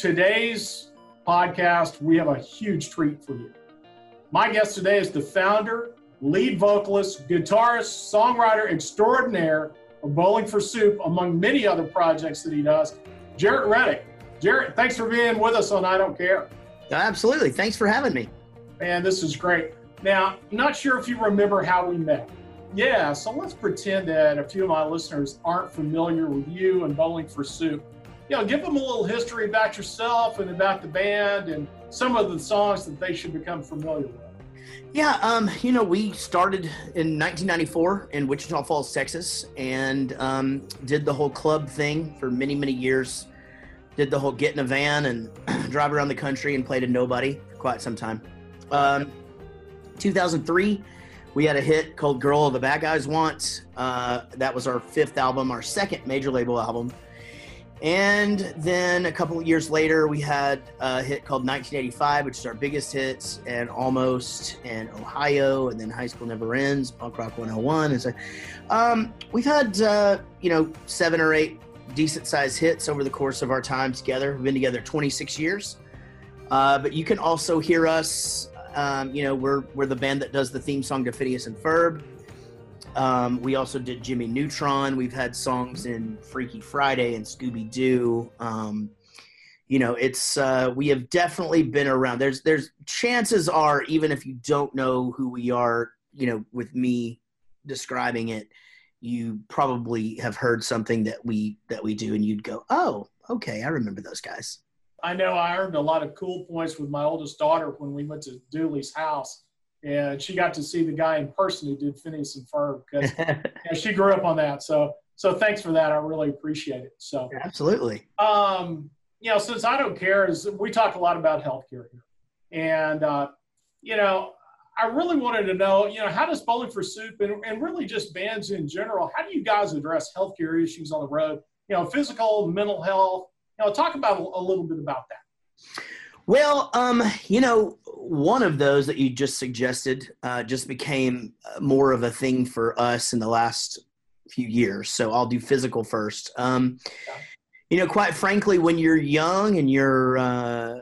today's podcast, we have a huge treat for you. My guest today is the founder, lead vocalist, guitarist, songwriter extraordinaire of Bowling for Soup, among many other projects that he does, Jaret Reddick. Jaret, thanks for being with us on I Don't Care. Absolutely. Thanks for having me. Man, this is great. Now, I'm not sure if you remember how we met. Yeah, so let's pretend that a few of my listeners aren't familiar with you and Bowling for Soup. You know, give them a little history about yourself and about the band and some of the songs that they should become familiar with. Yeah, um, you know, we started in 1994 in Wichita Falls, Texas, and um, did the whole club thing for many, many years. Did the whole get in a van and drive around the country and play to nobody for quite some time. Um, 2003, we had a hit called "Girl the Bad Guys Want." Uh, that was our fifth album, our second major label album. And then a couple of years later, we had a hit called 1985, which is our biggest hits, and Almost, and Ohio, and then High School Never Ends, Punk Rock 101. And so um, we've had, uh, you know, seven or eight decent sized hits over the course of our time together. We've been together 26 years. Uh, but you can also hear us, um, you know, we're, we're the band that does the theme song to Phineas and Ferb. Um, we also did Jimmy Neutron. We've had songs in Freaky Friday and Scooby Doo. Um, you know, it's uh, we have definitely been around. There's there's chances are even if you don't know who we are, you know, with me describing it, you probably have heard something that we that we do, and you'd go, "Oh, okay, I remember those guys." I know I earned a lot of cool points with my oldest daughter when we went to Dooley's house and she got to see the guy in person who did Phineas and Ferb because you know, she grew up on that. So so thanks for that. I really appreciate it. So absolutely. Um, you know, since I don't care, is we talk a lot about healthcare here, and uh, you know, I really wanted to know, you know, how does Bowling for Soup and, and really just bands in general, how do you guys address healthcare issues on the road? You know, physical, mental health. You know, talk about a, a little bit about that. Well, um, you know, one of those that you just suggested uh, just became more of a thing for us in the last few years. So I'll do physical first. Um, you know, quite frankly, when you're young and you're, uh,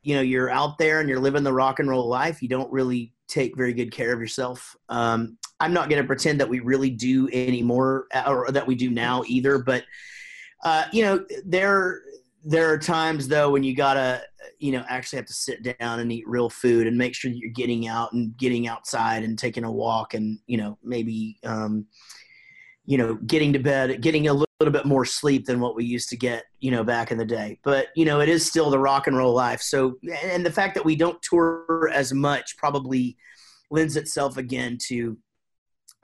you know, you're out there and you're living the rock and roll life, you don't really take very good care of yourself. Um, I'm not going to pretend that we really do anymore or that we do now either, but uh, you know, there there are times though when you gotta you know actually have to sit down and eat real food and make sure that you're getting out and getting outside and taking a walk and you know maybe um, you know getting to bed getting a little, bit more sleep than what we used to get you know back in the day. But you know it is still the rock and roll life. So and the fact that we don't tour as much probably lends itself again to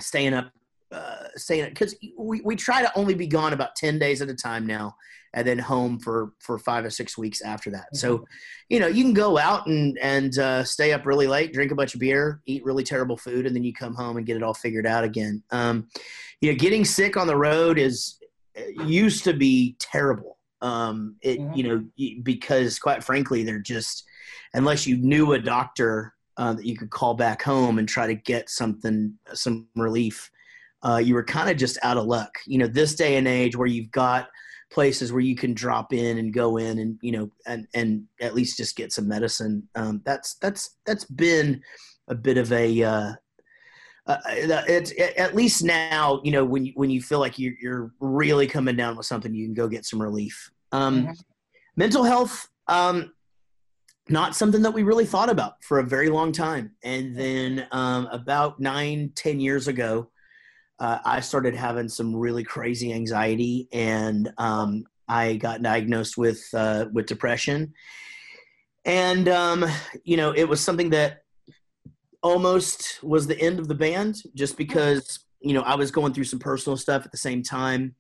staying up uh, staying because we, we try to only be gone about 10 days at a time now and then home for for five or six weeks after that. Mm-hmm. So, you know, you can go out and and uh, stay up really late, drink a bunch of beer, eat really terrible food, and then you come home and get it all figured out again. Um, you know, getting sick on the road is used to be terrible. Um, it mm-hmm. you know because quite frankly, they're just unless you knew a doctor uh, that you could call back home and try to get something some relief. Uh, you were kind of just out of luck. You know, this day and age where you've got places where you can drop in and go in and you know and and at least just get some medicine. Um, that's that's that's been a bit of a uh, uh, it's it, at least now you know when you when you feel like you're, you're really coming down with something you can go get some relief. Um, mm-hmm. mental health um, not something that we really thought about for a very long time. And then um, about nine ten years ago uh, I started having some really crazy anxiety, and um, I got diagnosed with uh, with depression. And um, you know, it was something that almost was the end of the band, just because you know I was going through some personal stuff at the same time.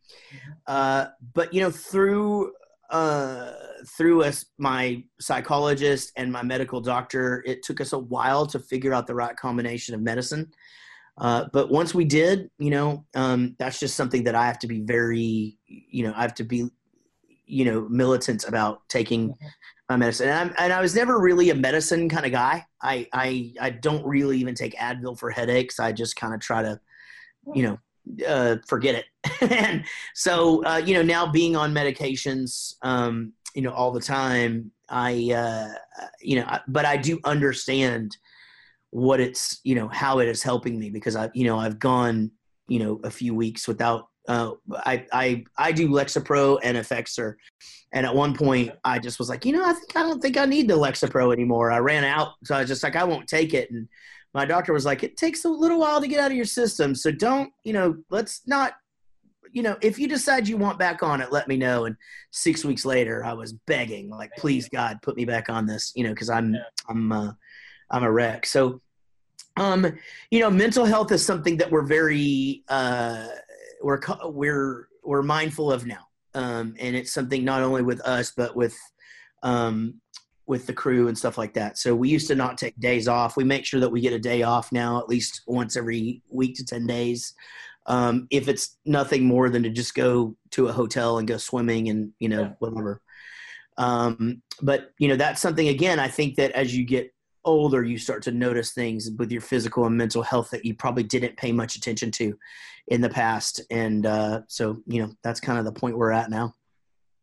Uh, but you know, through uh, through us, my psychologist and my medical doctor, it took us a while to figure out the right combination of medicine. Uh, but once we did, you know, um, that's just something that I have to be very, you know, I have to be, you know, militant about taking mm-hmm. my medicine. And, I'm, and I was never really a medicine kind of guy. I, I, I don't really even take Advil for headaches. I just kind of try to, you know, uh, forget it. and so, uh, you know, now being on medications, um, you know, all the time. I, uh, you know, but I do understand what it's, you know, how it is helping me because I, you know, I've gone, you know, a few weeks without. Uh, I I I do Lexapro and Effexor, and at one point I just was like, you know, I think I don't think I need the Lexapro anymore. I ran out, so I was just like, I won't take it. And my doctor was like, it takes a little while to get out of your system, so don't, you know, let's not you know, if you decide you want back on it, let me know. And six weeks later, I was begging, like, please God, put me back on this, you know, because I'm. I'm, uh, I'm a wreck. So, um, you know, mental health is something that we're very, uh, we're, we're, we're mindful of now. Um, and it's something not only with us, but with, um, with the crew and stuff like that. So we used to not take days off. We make sure that we get a day off now, at least once every week to 10 days um, if it's nothing more than to just go to a hotel and go swimming and you know yeah. whatever um, but you know that's something again i think that as you get older you start to notice things with your physical and mental health that you probably didn't pay much attention to in the past. And uh, so you know that's kind of the point we're at now.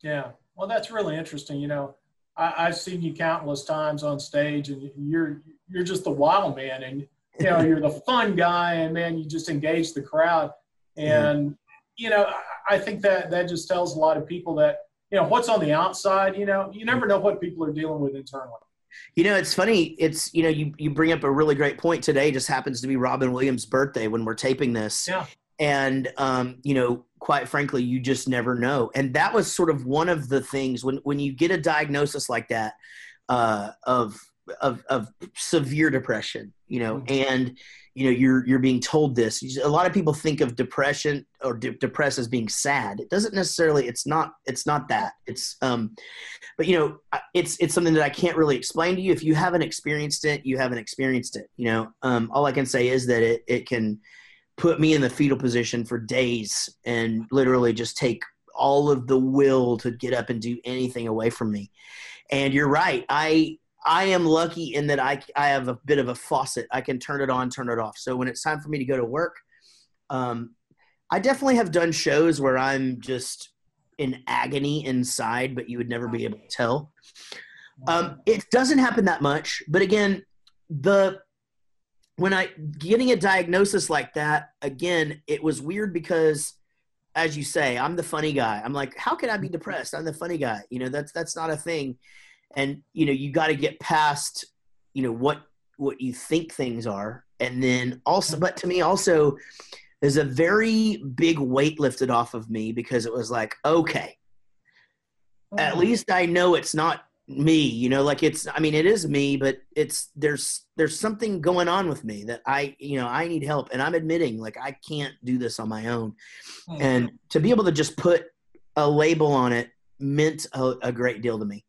Yeah. Well that's really interesting. You know I, have seen you countless times on stage and you're you're just the wild man and you know you're the fun guy and man you just engage the crowd. And mm-hmm. you know i think that that just tells a lot of people that you know what's on the outside you know you never know what people are dealing with internally you know it's funny it's you know you, you bring up a really great point. Today just happens to be robin williams birthday when we're taping this. Yeah. And um, you know quite frankly you just never know. And that was sort of one of the things when when you get a diagnosis like that uh, of of, of severe depression you know mm-hmm. and you know you're you're being told this. A lot of people think of depression or de- depressed as being sad. It doesn't necessarily it's not it's not that. It's um but you know it's it's something that i can't really explain to you. If you haven't experienced it you haven't experienced it you know? Um all i can say is that it it can put me in the fetal position for days and literally just take all of the will to get up and do anything away from me. And you're right. I I am lucky in that I, I have a bit of a faucet. I can turn it on, turn it off. So when it's time for me to go to work, um, I definitely have done shows where I'm just in agony inside, but you would never be able to tell. Um, it doesn't happen that much, but again, the when I getting a diagnosis like that again, it was weird because, as you say, I'm the funny guy. I'm like, how can I be depressed? I'm the funny guy. You know, that's that's not a thing and you know you got to get past you know what what you think things are and then also but to me also there's a very big weight lifted off of me because it was like okay at mm-hmm. least i know it's not me you know like it's i mean it is me but it's there's there's something going on with me that i you know i need help and i'm admitting like i can't do this on my own mm-hmm. and to be able to just put a label on it meant a, a great deal to me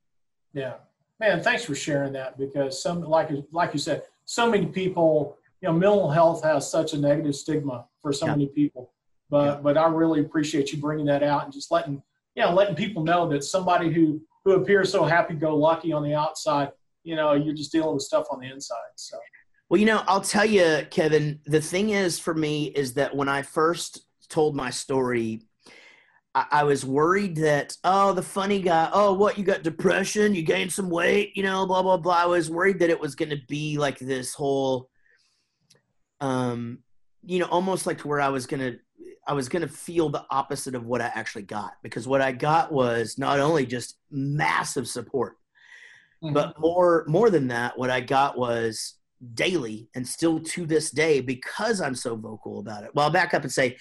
yeah, man. Thanks for sharing that because some, like like you said, so many people, you know, mental health has such a negative stigma for so yeah. many people. But yeah. but I really appreciate you bringing that out and just letting you know letting people know that somebody who who appears so happy-go-lucky on the outside, you know, you're just dealing with stuff on the inside. So. Well, you know, I'll tell you, Kevin. The thing is, for me, is that when I first told my story I, I was worried that oh the funny guy oh what you got depression you gained some weight you know blah blah blah I was worried that it was going to be like this whole um you know almost like to where I was going to I was going to feel the opposite of what I actually got because what I got was not only just massive support mm-hmm. but more more than that what I got was daily and still to this day because I'm so vocal about it. Well, I'll back up and say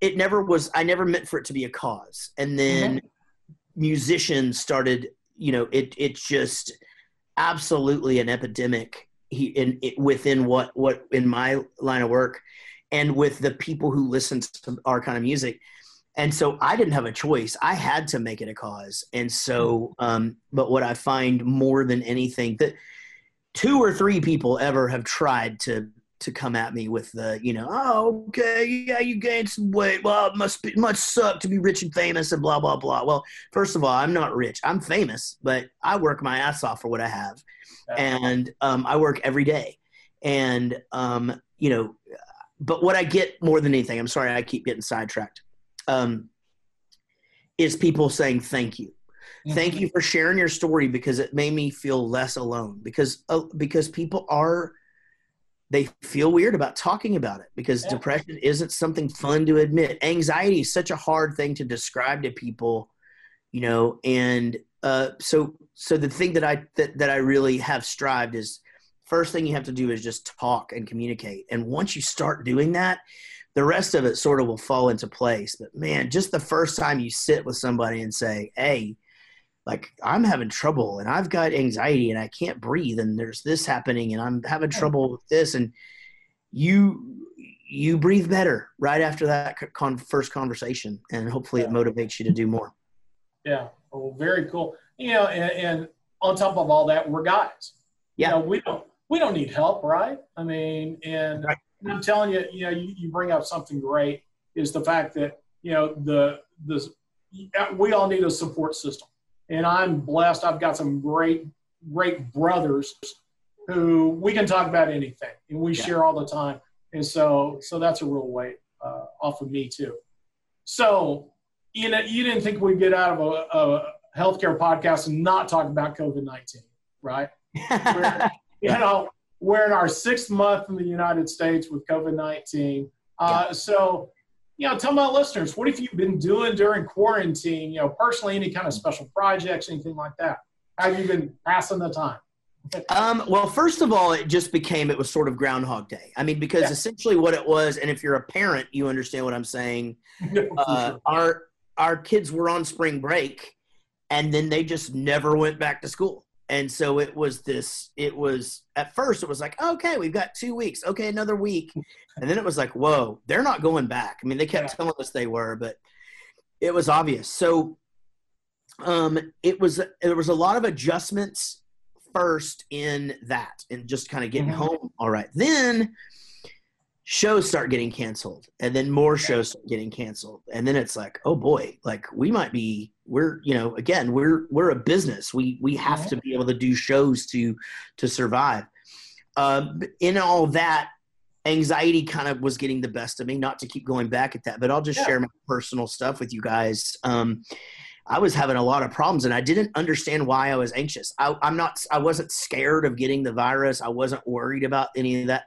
it never was i never meant for it to be a cause and then mm-hmm. musicians started you know it it's just absolutely an epidemic he, in it, within what what in my line of work and with the people who listen to our kind of music and so i didn't have a choice i had to make it a cause and so mm-hmm. um but what i find more than anything that two or three people ever have tried to to come at me with the, you know, oh, okay, yeah, you gained some weight. Well, it must be must suck to be rich and famous and blah blah blah. Well, first of all, I'm not rich. I'm famous, but I work my ass off for what I have, and um, I work every day. And um, you know, but what I get more than anything, I'm sorry, I keep getting sidetracked, um, is people saying thank you. Thank you for sharing your story because it made me feel less alone. Because uh, because people are they feel weird about talking about it because Yeah. depression isn't something fun to admit. Anxiety is such a hard thing to describe to people, you know. And uh, so so the thing that I that, that I really have strived is first thing you have to do is just talk and communicate. And once you start doing that, the rest of it sort of will fall into place. But man, just the first time you sit with somebody and say, "Hey." Like I'm having trouble and I've got anxiety and I can't breathe and there's this happening and I'm having trouble with this and you you breathe better right after that con- first conversation and hopefully it motivates you to do more. Yeah. Oh, very cool. You know, and, and on top of all that, we're guys. Yeah. You know, we don't we don't need help, right? I mean, and Right. I'm telling you, you know, you, you bring up something great is the fact that you know the the we all need a support system, and I'm blessed. I've got some great great brothers who we can talk about anything, and we Yeah. share all the time, and so so that's a real weight uh, off of me too. So you know, you didn't think we'd get out of a, a healthcare podcast and not talk about COVID nineteen, right? You know, we're in our sixth month in the United States with COVID nineteen. Uh, So, you know, tell my listeners, what have you been doing during quarantine? You know, personally, any kind of special projects, anything like that? How have you been passing the time? Um, well, first of all, it just became it was sort of Groundhog Day. I mean, because Yeah. essentially what it was, and if you're a parent, you understand what I'm saying. Uh, our our kids were on spring break, and then they just never went back to school. And so it was this. It was at first it was like, okay, we've got two weeks. Okay, another week, and then it was like, whoa, they're not going back. I mean, they kept Yeah. telling us they were, but it was obvious. So, um, it was there was a lot of adjustments first in that, and just kind of getting Mhm. home. All right, then shows start getting canceled and then more shows start getting canceled and then it's like oh boy like we might be we're you know again we're we're a business we we have to be able to do shows to to survive um in all that anxiety kind of was getting the best of me not to keep going back at that but i'll just Yeah. share my personal stuff with you guys um I was having a lot of problems and I didn't understand why I was anxious. I, I'm not, I wasn't scared of getting the virus. I wasn't worried about any of that.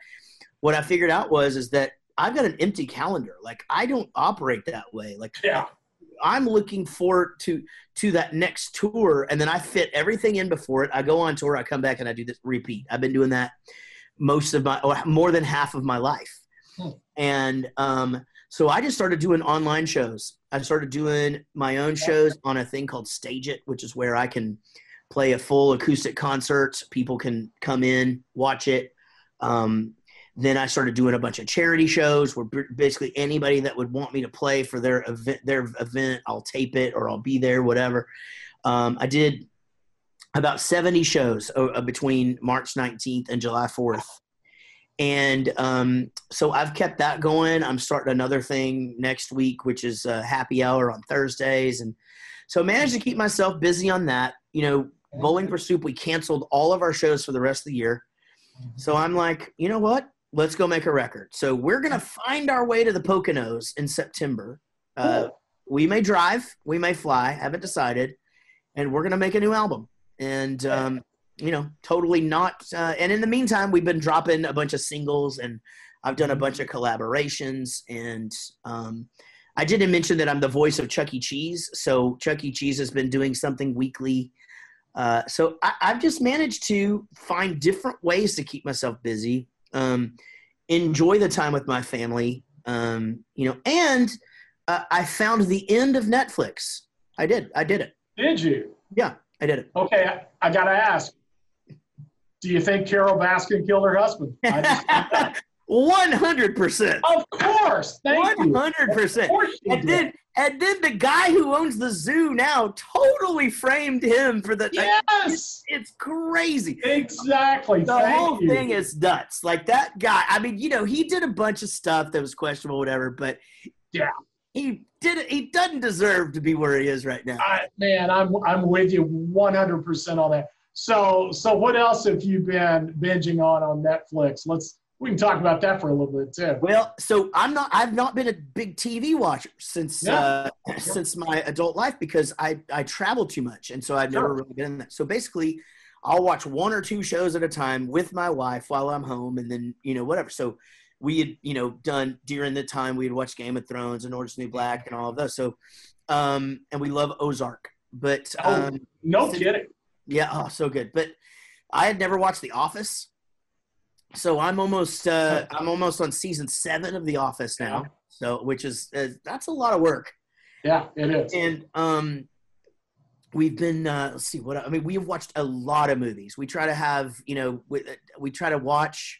What I figured out was, is that I've got an empty calendar. Like I don't operate that way. Like yeah, I'm looking forward to, to that next tour. And then I fit everything in before it. I go on tour, I come back and I do this repeat. I've been doing that most of my, more than half of my life. Hmm. And, um, so I just started doing online shows. I started doing my own shows on a thing called StageIt, which is where I can play a full acoustic concert. People can come in, watch it. Um, then I started doing a bunch of charity shows where basically anybody that would want me to play for their event, their event, I'll tape it or I'll be there, whatever. Um, I did about 70 shows uh, between March 19th and July 4th and um, so I've kept that going. I'm starting another thing next week, which is a happy hour on Thursdays, and so I managed to keep myself busy on that. You know, Bowling for Soup, we canceled all of our shows for the rest of the year, so I'm like, you know what? Let's go make a record. So we're gonna find our way to the Poconos in September. Uh, Cool. we may drive, we may fly, haven't decided, and we're gonna make a new album. And um, you know, totally not. Uh, and in the meantime, we've been dropping a bunch of singles, and I've done a bunch of collaborations. And um, I didn't mention that I'm the voice of Chuck E. Cheese, so Chuck E. Cheese has been doing something weekly. Uh, so I, I've just managed to find different ways to keep myself busy, um, enjoy the time with my family, um, you know, and uh, I found the end of Netflix. I did. I did it. did you? Yeah, I did it. Okay, I, I got to ask. Do you think Carole Baskin killed her husband? I just- One hundred percent. of course. Thank One hundred Of percent. course And then and then the guy who owns the zoo now totally framed him for the. Yes, It's crazy. exactly. The Thank whole you. thing is nuts. Like that guy. I mean, you know, he did a bunch of stuff that was questionable, whatever. But Yeah. he did he doesn't deserve to be where he is right now. I, man, I'm I'm with you 100% on that. So so what else have you been binging on on Netflix? Let's we can talk about that for a little bit too. Well, so I'm not. I've not been a big TV watcher since Yeah. uh, since my adult life because I I travel too much, and so I've never really been in that. So basically, I'll watch one or two shows at a time with my wife while I'm home, and then you know whatever. So we had you know done during the time we had watched Game of Thrones and Orange is the New Black and all of those. So um, and we love Ozark, but Oh. um, No Since- kidding. yeah, oh, so good. But I had never watched The Office, so I'm almost uh, I'm almost on season seven of The Office now. So, which is uh, that's a lot of work. Yeah, it is. And um, we've been uh, let's see what I mean. We have watched a lot of movies. We try to have you know we, we try to watch.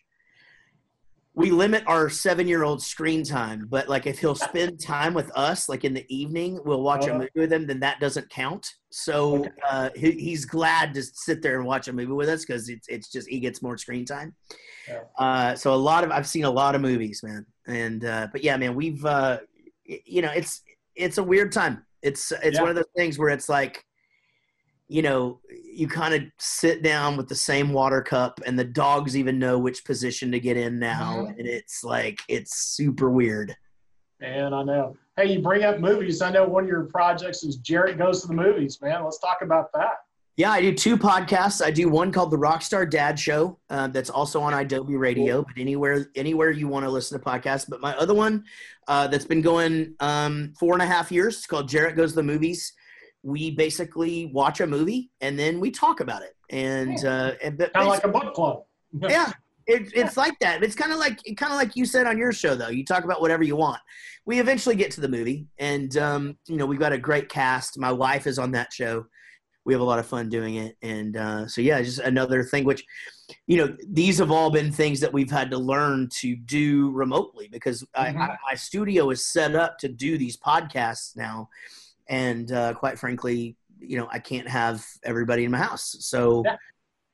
We limit our seven-year-old screen time, but like if he'll spend time with us, like in the evening, we'll watch a Uh-huh. movie with him. Then that doesn't count. So Okay. uh, he, he's glad to sit there and watch a movie with us because it's it's just he gets more screen time. Yeah. Uh, so a lot of I've seen a lot of movies, man. And uh, but yeah, man, we've uh, you know it's it's a weird time. It's it's Yeah. one of those things where it's like, you know, you kind of sit down with the same water cup, and the dogs even know which position to get in now, Mhm. and it's like it's super weird. And I know. Hey, you bring up movies. I know one of your projects is Jaret Goes to the Movies, man. Let's talk about that. Yeah, I do two podcasts. I do one called the Rockstar Dad Show, uh, that's also on Adobe Radio, but anywhere anywhere you want to listen to podcasts. But my other one, uh, that's been going um, four and a half years, it's called Jaret Goes to the Movies. We basically watch a movie and then we talk about it, and uh, and Kind of like a book club. yeah. It, it's like that. It's kind of like kind of like you said on your show though. You talk about whatever you want. We eventually get to the movie and um, you know we've got a great cast. My wife is on that show. We have a lot of fun doing it. And uh, so yeah just another thing which you know these have all been things that we've had to learn to do remotely because I, Mhm. I, my studio is set up to do these podcasts now and uh, quite frankly you know i can't have everybody in my house so Yeah.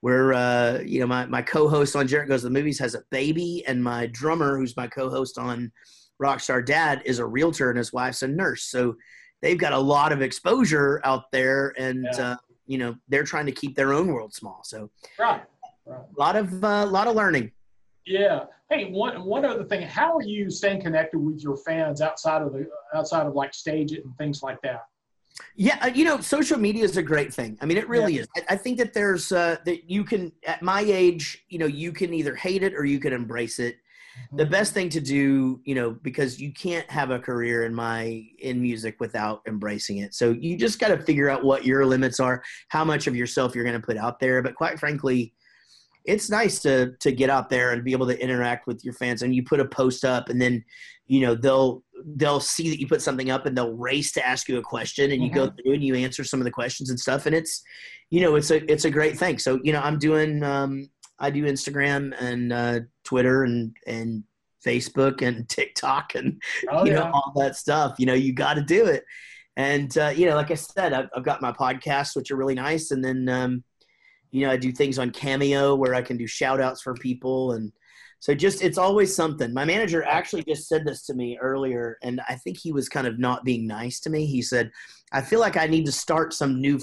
we're uh, you know my, my co-host on Jaret Goes to the Movies has a baby, and my drummer, who's my co-host on Rockstar Dad, is a realtor and his wife's a nurse. So they've got a lot of exposure out there, and Yeah. uh, you know they're trying to keep their own world small. So Right. Right. a lot of a lot of learning. Yeah. Hey, one one other thing. How are you staying connected with your fans outside of the outside of like stage it and things like that? Yeah, uh, you know, social media is a great thing. I mean, it really is. I, I think that there's uh, that you can at my age, you know, you can either hate it or you can embrace it. the best thing to do you know because you can't have a career in my in music without embracing it so you just got to figure out what your limits are how much of yourself you're going to put out there but quite frankly it's nice to to get out there and be able to interact with your fans and you put a post up and then you know they'll they'll see that you put something up and they'll race to ask you a question and you go through and you answer some of the questions and stuff and it's you know it's a it's a great thing. So you know i'm doing um i do instagram and uh twitter and and facebook and tiktok and Oh you yeah. know all that stuff. You know you got to do it. And uh, you know like i said I've, I've got my podcasts which are really nice and then um, you know i do things on cameo where i can do shout outs for people and so just it's always something. My manager actually just said this to me earlier and i think he was kind of not being nice to me. He said i feel like i need to start some new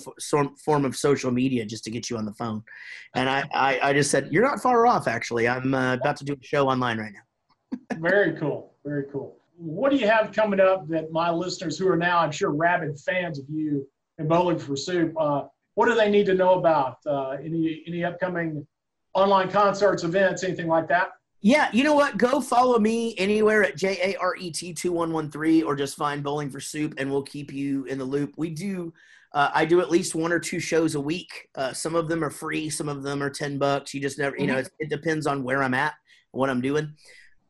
form of social media just to get you on the phone. And i i, I just said you're not far off actually. I'm uh, about to do a show online right now. Very cool. Very cool. What do you have coming up that my listeners, who are now, I'm sure, rabid fans of you and Bowling for Soup, uh, what do they need to know about? Uh, any any upcoming online concerts, events, anything like that? Yeah, you know what? Go follow me anywhere at J A R E T two one one three, or just find Bowling for Soup, and we'll keep you in the loop. We do. Uh, I do at least one or two shows a week. Uh, some of them are free, some of them are ten bucks. You just never, you know, it, it depends on where I'm at, what I'm doing.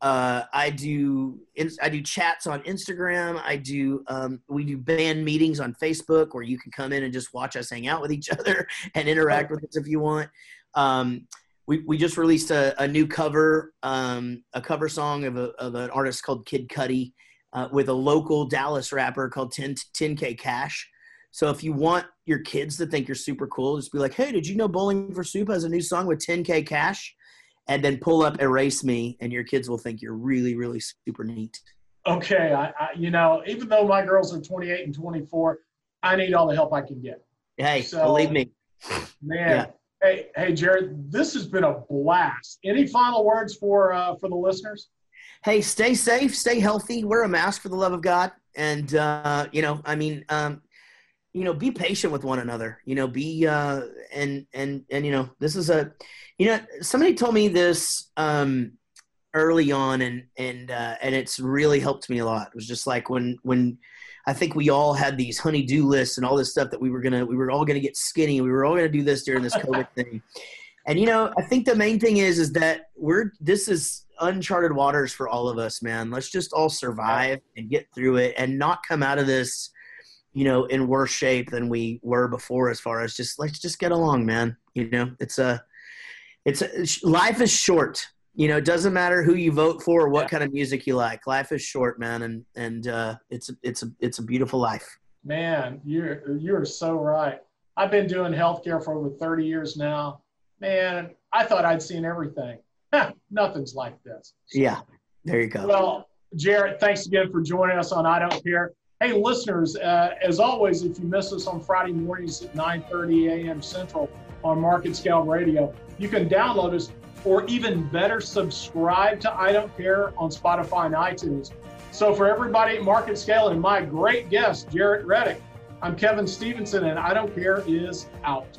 Uh, I do I do chats on Instagram. I do um, we do band meetings on Facebook where you can come in and just watch us hang out with each other and interact with us if you want. Um, we, we just released a, a new cover, um, a cover song of, a, of an artist called Kid Cudi uh, with a local Dallas rapper called 10, 10K Cash. So if you want your kids to think you're super cool, just be like, hey, did you know Bowling for Soup has a new song with 10K Cash? And then pull up Erase Me, and your kids will think you're really, really super neat. Okay, I, I you know, even though my girls are 28 and 24, I need all the help I can get. Hey, So- believe me. Man, Yeah. Hey, hey, Jaret, this has been a blast. Any final words for uh, for the listeners? Hey, stay safe, stay healthy, wear a mask for the love of God, and uh, you know, I mean, um, you know, be patient with one another. You know, be uh, and and and you know, this is a, you know, somebody told me this um, early on, and and uh, and it's really helped me a lot. It was just like when when I think we all had these honeydew lists and all this stuff that we were gonna we were all gonna get skinny. We were all gonna do this during this COVID thing. And you know, I think the main thing is is that we're this is uncharted waters for all of us, man. Let's just all survive and get through it and not come out of this, you know, in worse shape than we were before as far as just let's just get along, man. You know, it's a it's a, life is short you know, it doesn't matter who you vote for or what yeah. kind of music you like. Life is short, man, and and uh, it's it's a it's a beautiful life. Man, you're you're so right. I've been doing healthcare for over 30 years now. Man, I thought I'd seen everything. Nothing's like this. Yeah, there you go. Well, Jaret, thanks again for joining us on I Don't Care. Hey, listeners, uh, as always, if you miss us on Friday mornings at 9:30 a.m. Central on MarketScale Radio, you can download us or even better, subscribe to I Don't Care on Spotify and iTunes. So, for everybody at MarketScale and my great guest, Jaret Reddick, I'm Kevin Stevenson, and I Don't Care is out.